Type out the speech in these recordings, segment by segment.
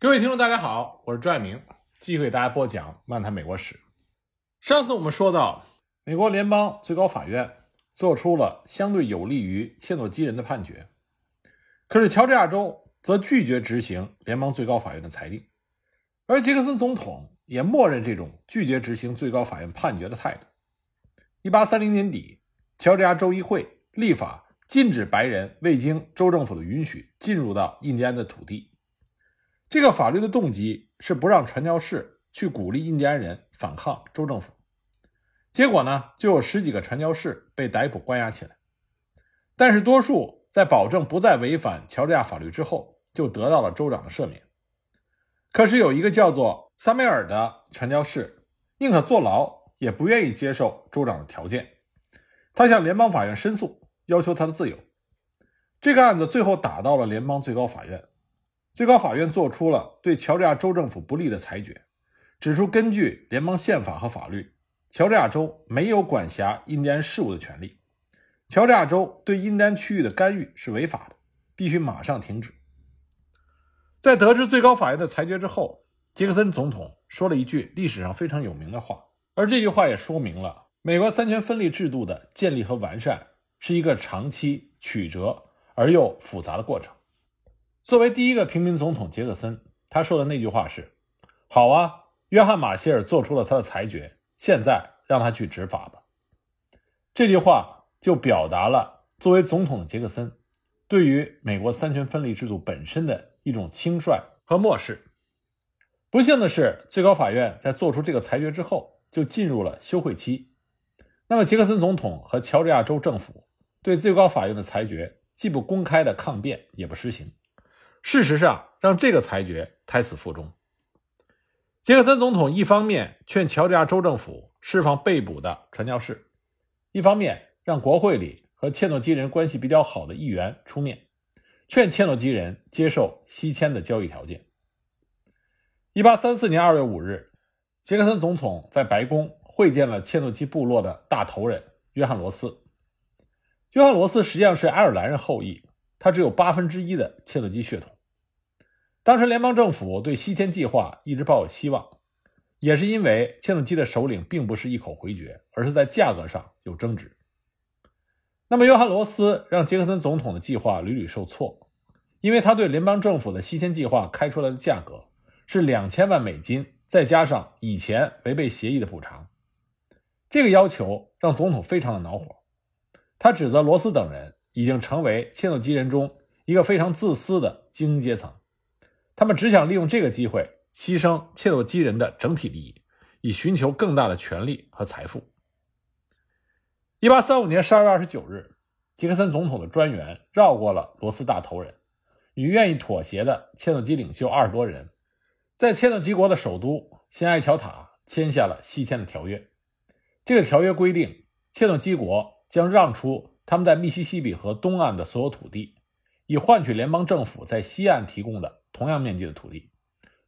各位听众，大家好，我是朱爱明，继续给大家播讲《漫谈美国史》。上次我们说到，美国联邦最高法院做出了相对有利于切诺基人的判决，可是乔治亚州则拒绝执行联邦最高法院的裁定，而杰克森总统也默认这种拒绝执行最高法院判决的态度。一八三零年底，乔治亚州议会立法禁止白人未经州政府的允许进入到印第安的土地。这个法律的动机是不让传教士去鼓励印第安人反抗州政府，结果呢，就有十几个传教士被逮捕关押起来。但是多数在保证不再违反乔治亚法律之后，就得到了州长的赦免。可是有一个叫做萨梅尔的传教士，宁可坐牢也不愿意接受州长的条件，他向联邦法院申诉，要求他的自由。这个案子最后打到了联邦最高法院。最高法院做出了对乔治亚州政府不利的裁决，指出根据联邦宪法和法律，乔治亚州没有管辖印第安事务的权利。乔治亚州对印第安区域的干预是违法的，必须马上停止。在得知最高法院的裁决之后，杰克森总统说了一句历史上非常有名的话，而这句话也说明了美国三权分立制度的建立和完善是一个长期曲折而又复杂的过程。作为第一个平民总统，杰克森他说的那句话是：“好啊，约翰·马歇尔做出了他的裁决，现在让他去执法吧。”这句话就表达了作为总统的杰克森对于美国三权分立制度本身的一种轻率和漠视。不幸的是，最高法院在做出这个裁决之后，就进入了休会期。那么，杰克森总统和乔治亚州政府对最高法院的裁决既不公开的抗辩，也不实行。事实上，让这个裁决胎死腹中。杰克森总统一方面劝乔治亚州政府释放被捕的传教士，一方面让国会里和切诺基人关系比较好的议员出面，劝切诺基人接受西迁的交易条件。一八三四年二月五日，杰克森总统在白宫会见了切诺基部落的大头人约翰·罗斯。约翰·罗斯实际上是爱尔兰人后裔，他只有八分之一的切诺基血统。当时联邦政府对西迁计划一直抱有希望，也是因为切诺基的首领并不是一口回绝，而是在价格上有争执。那么，约翰·罗斯让杰克森总统的计划屡屡受挫，因为他对联邦政府的西迁计划开出来的价格是两千万美金，再加上以前违背协议的补偿。这个要求让总统非常的恼火，他指责罗斯等人已经成为切诺基人中一个非常自私的精英阶层。他们只想利用这个机会牺牲切诺基人的整体利益，以寻求更大的权力和财富。一八三五年十二月二十九日，杰克森总统的专员绕过了罗斯大头人，与愿意妥协的切诺基领袖二十多人，在切诺基国的首都新埃乔塔签下了西迁的条约。这个条约规定，切诺基国将让出他们在密西西比河东岸的所有土地，以换取联邦政府在西岸提供的。同样面积的土地，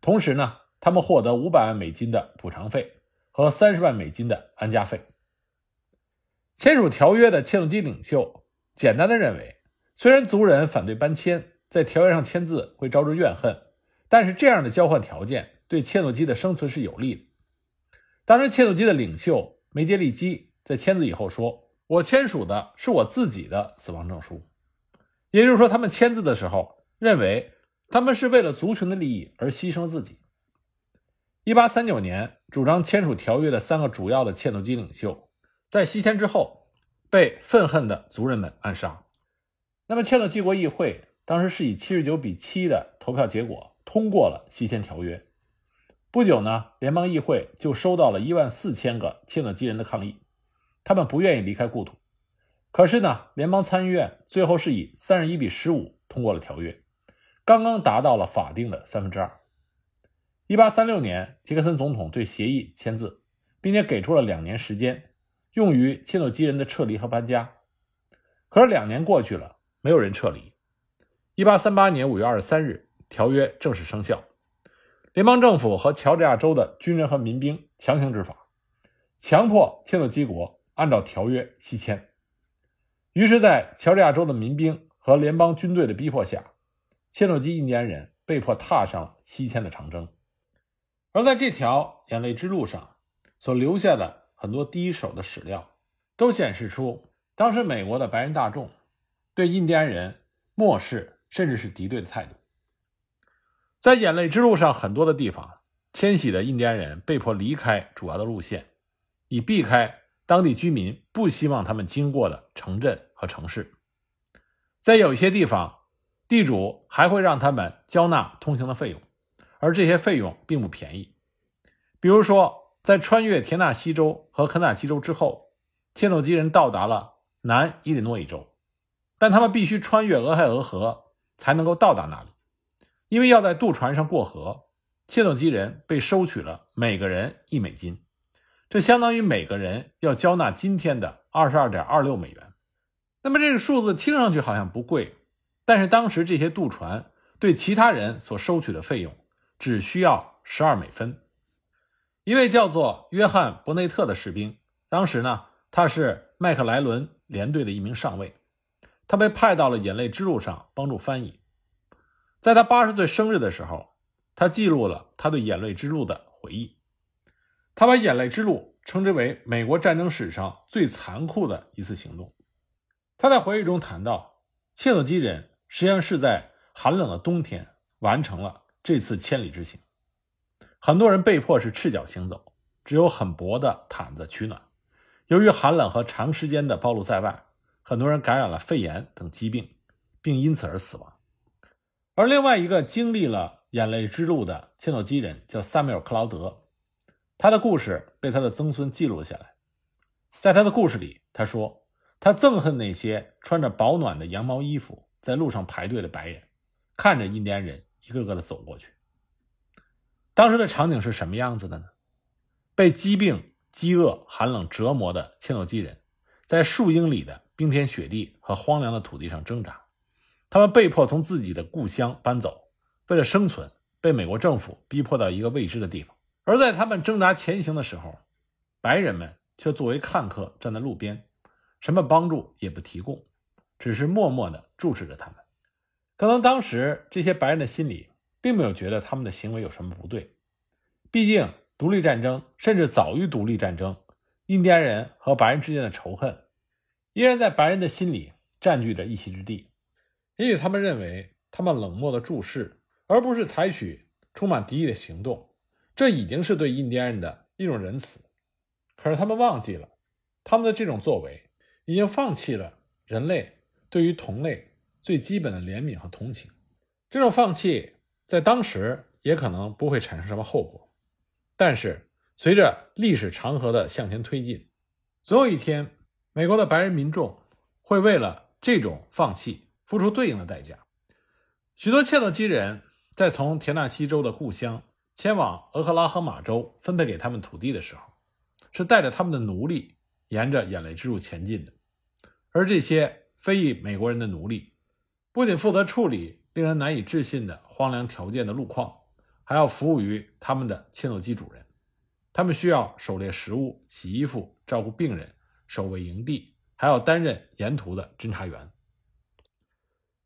同时呢，他们获得五百万美金的补偿费和三十万美金的安家费。签署条约的切诺基领袖简单的认为，虽然族人反对搬迁，在条约上签字会招致怨恨，但是这样的交换条件对切诺基的生存是有利的。当时，切诺基的领袖梅杰利基在签字以后说：“我签署的是我自己的死亡证书。”也就是说，他们签字的时候认为。他们是为了族群的利益而牺牲自己。一八三九年，主张签署条约的三个主要的切诺基领袖，在西迁之后被愤恨的族人们暗杀。那么，切诺基国议会当时是以七十九比七的投票结果通过了西迁条约。不久呢，联邦议会就收到了一万四千个切诺基人的抗议，他们不愿意离开故土。可是呢，联邦参议院最后是以三十一比十五通过了条约。刚刚达到了法定的三分之二。一八三六年，杰克森总统对协议签字，并且给出了两年时间，用于切诺基人的撤离和搬家。可是两年过去了，没有人撤离。一八三八年五月二十三日，条约正式生效，联邦政府和乔治亚州的军人和民兵强行执法，强迫切诺基国按照条约西迁。于是，在乔治亚州的民兵和联邦军队的逼迫下，切诺基印第安人被迫踏上西迁的长征。而在这条眼泪之路上所留下的很多第一手的史料，都显示出当时美国的白人大众对印第安人漠视甚至是敌对的态度。在眼泪之路上，很多的地方，迁徙的印第安人被迫离开主要的路线，以避开当地居民不希望他们经过的城镇和城市。在有一些地方，地主还会让他们交纳通行的费用。而这些费用并不便宜，比如说，在穿越田纳西州和肯塔基州之后，切诺基人到达了南伊利诺伊州，但他们必须穿越俄亥俄河才能够到达那里，因为要在渡船上过河，切诺基人被收取了每个人一美金，这相当于每个人要交纳今天的二十二点二六美元。那么这个数字听上去好像不贵，但是当时这些渡船对其他人所收取的费用。只需要十二美分。一位叫做约翰·伯内特的士兵，当时呢，他是麦克莱伦连队的一名上尉，他被派到了眼泪之路上帮助翻译。在他八十岁生日的时候，他记录了他对眼泪之路的回忆。他把眼泪之路称之为美国战争史上最残酷的一次行动。他在回忆中谈到，切诺基人实际上是在寒冷的冬天完成了。这次千里之行，很多人被迫是赤脚行走，只有很薄的毯子取暖。由于寒冷和长时间的暴露在外，很多人感染了肺炎等疾病，并因此而死亡。而另外一个经历了眼泪之路的切诺基人叫萨缪尔·克劳德，他的故事被他的曾孙记录了下来。在他的故事里，他说他憎恨那些穿着保暖的羊毛衣服在路上排队的白人，看着印第安人。一个个的走过去。当时的场景是什么样子的呢？被疾病、饥饿、寒冷折磨的切诺基人，在数英里的冰天雪地和荒凉的土地上挣扎。他们被迫从自己的故乡搬走，为了生存，被美国政府逼迫到一个未知的地方。而在他们挣扎前行的时候，白人们却作为看客站在路边，什么帮助也不提供，只是默默地注视着他们。可能当时这些白人的心里并没有觉得他们的行为有什么不对，毕竟独立战争甚至早于独立战争，印第安人和白人之间的仇恨依然在白人的心里占据着一席之地。也许他们认为他们冷漠的注视，而不是采取充满敌意的行动，这已经是对印第安人的一种仁慈。可是他们忘记了，他们的这种作为已经放弃了人类对于同类。最基本的怜悯和同情，这种放弃在当时也可能不会产生什么后果，但是随着历史长河的向前推进，总有一天，美国的白人民众会为了这种放弃付出对应的代价。许多切诺基人在从田纳西州的故乡前往俄克拉荷马州分配给他们土地的时候，是带着他们的奴隶沿着眼泪之路前进的，而这些非裔美国人的奴隶。不仅负责处理令人难以置信的荒凉条件的路况，还要服务于他们的切诺基主人。他们需要狩猎食物、洗衣服、照顾病人、守卫营地，还要担任沿途的侦查员。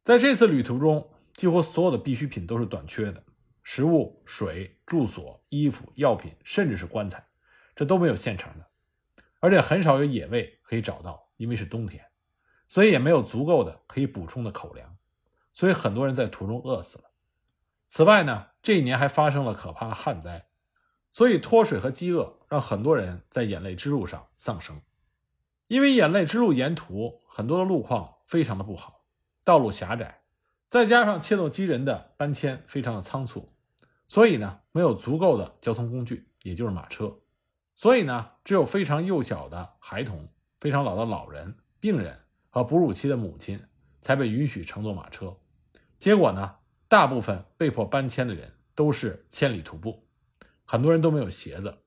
在这次旅途中，几乎所有的必需品都是短缺的：食物、水、住所、衣服、药品，甚至是棺材，这都没有现成的。而且很少有野味可以找到，因为是冬天，所以也没有足够的可以补充的口粮。所以很多人在途中饿死了。此外呢，这一年还发生了可怕的旱灾，所以脱水和饥饿让很多人在眼泪之路上丧生。因为眼泪之路沿途很多的路况非常的不好，道路狭窄，再加上切诺基人的搬迁非常的仓促，所以呢没有足够的交通工具，也就是马车。所以呢，只有非常幼小的孩童、非常老的老人、病人和哺乳期的母亲才被允许乘坐马车。结果呢？大部分被迫搬迁的人都是千里徒步，很多人都没有鞋子。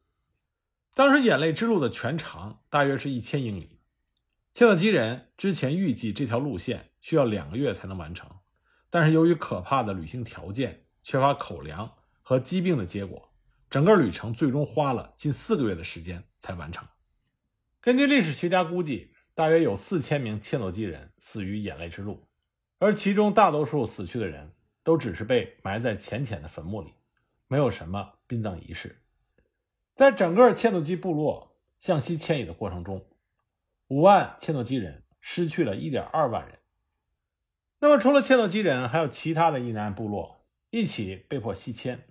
当时眼泪之路的全长大约是一千英里，切诺基人之前预计这条路线需要两个月才能完成，但是由于可怕的旅行条件、缺乏口粮和疾病的结果，整个旅程最终花了近四个月的时间才完成。根据历史学家估计，大约有四千名切诺基人死于眼泪之路。而其中大多数死去的人都只是被埋在浅浅的坟墓里，没有什么殡葬仪式。在整个切诺基部落向西迁移的过程中，五万切诺基人失去了一点二万人。那么，除了切诺基人，还有其他的印第安部落一起被迫西迁。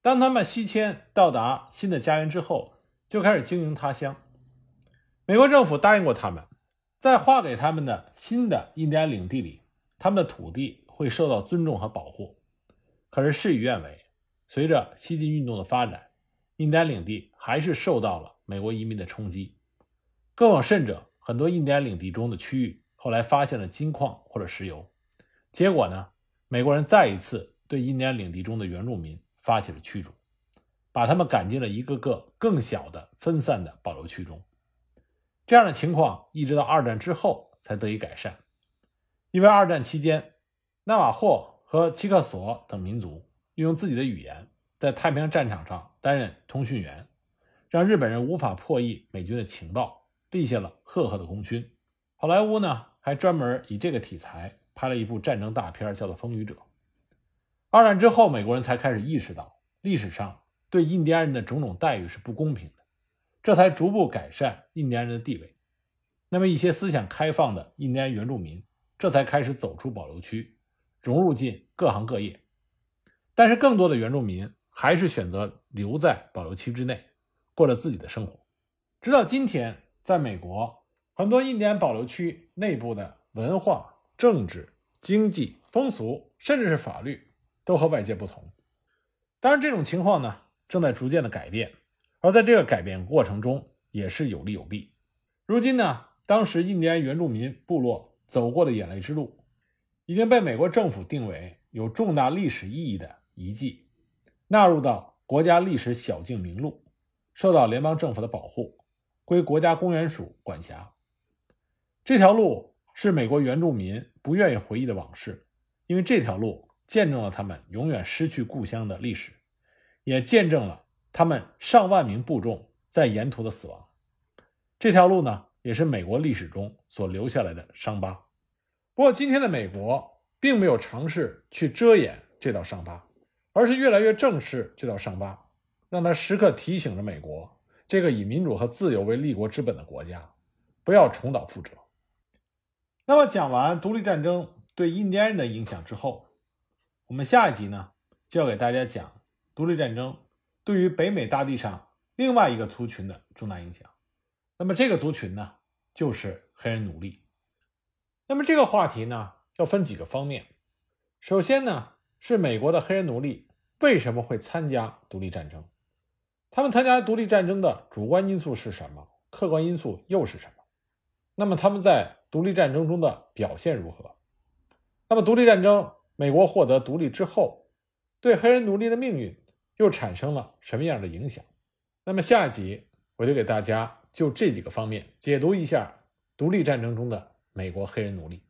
当他们西迁到达新的家园之后，就开始经营他乡。美国政府答应过他们，在划给他们的新的印第安领地里，他们的土地会受到尊重和保护。可是事与愿违，随着西进运动的发展，印第安领地还是受到了美国移民的冲击。更有甚者，很多印第安领地中的区域后来发现了金矿或者石油，结果呢，美国人再一次对印第安领地中的原住民。发起了驱逐，把他们赶进了一个个更小的分散的保留区中。这样的情况一直到二战之后才得以改善。因为二战期间，纳瓦霍和奇克索等民族运用自己的语言在太平洋战场上担任通讯员，让日本人无法破译美军的情报，立下了赫赫的功勋。好莱坞呢，还专门以这个题材拍了一部战争大片，叫做《风雨者》。二战之后，美国人才开始意识到历史上对印第安人的种种待遇是不公平的，这才逐步改善印第安人的地位。那么，一些思想开放的印第安原住民这才开始走出保留区，融入进各行各业。但是，更多的原住民还是选择留在保留区之内，过着自己的生活。直到今天，在美国，很多印第安保留区内部的文化、政治、经济、风俗，甚至是法律。都和外界不同，当然这种情况呢正在逐渐的改变，而在这个改变过程中也是有利有弊。如今呢，当时印第安原住民部落走过的眼泪之路，已经被美国政府定为有重大历史意义的遗迹，纳入到国家历史小径名录，受到联邦政府的保护，归国家公园署管辖。这条路是美国原住民不愿意回忆的往事，因为这条路。见证了他们永远失去故乡的历史，也见证了他们上万名部众在沿途的死亡。这条路呢，也是美国历史中所留下来的伤疤。不过，今天的美国并没有尝试去遮掩这道伤疤，而是越来越正视这道伤疤，让它时刻提醒着美国这个以民主和自由为立国之本的国家，不要重蹈覆辙。那么，讲完独立战争对印第安人的影响之后，我们下一集呢，就要给大家讲独立战争对于北美大地上另外一个族群的重大影响。那么这个族群呢，就是黑人奴隶。那么这个话题呢，要分几个方面。首先呢，是美国的黑人奴隶为什么会参加独立战争？他们参加独立战争的主观因素是什么？客观因素又是什么？那么他们在独立战争中的表现如何？那么独立战争。美国获得独立之后，对黑人奴隶的命运又产生了什么样的影响？那么下一集我就给大家就这几个方面解读一下独立战争中的美国黑人奴隶。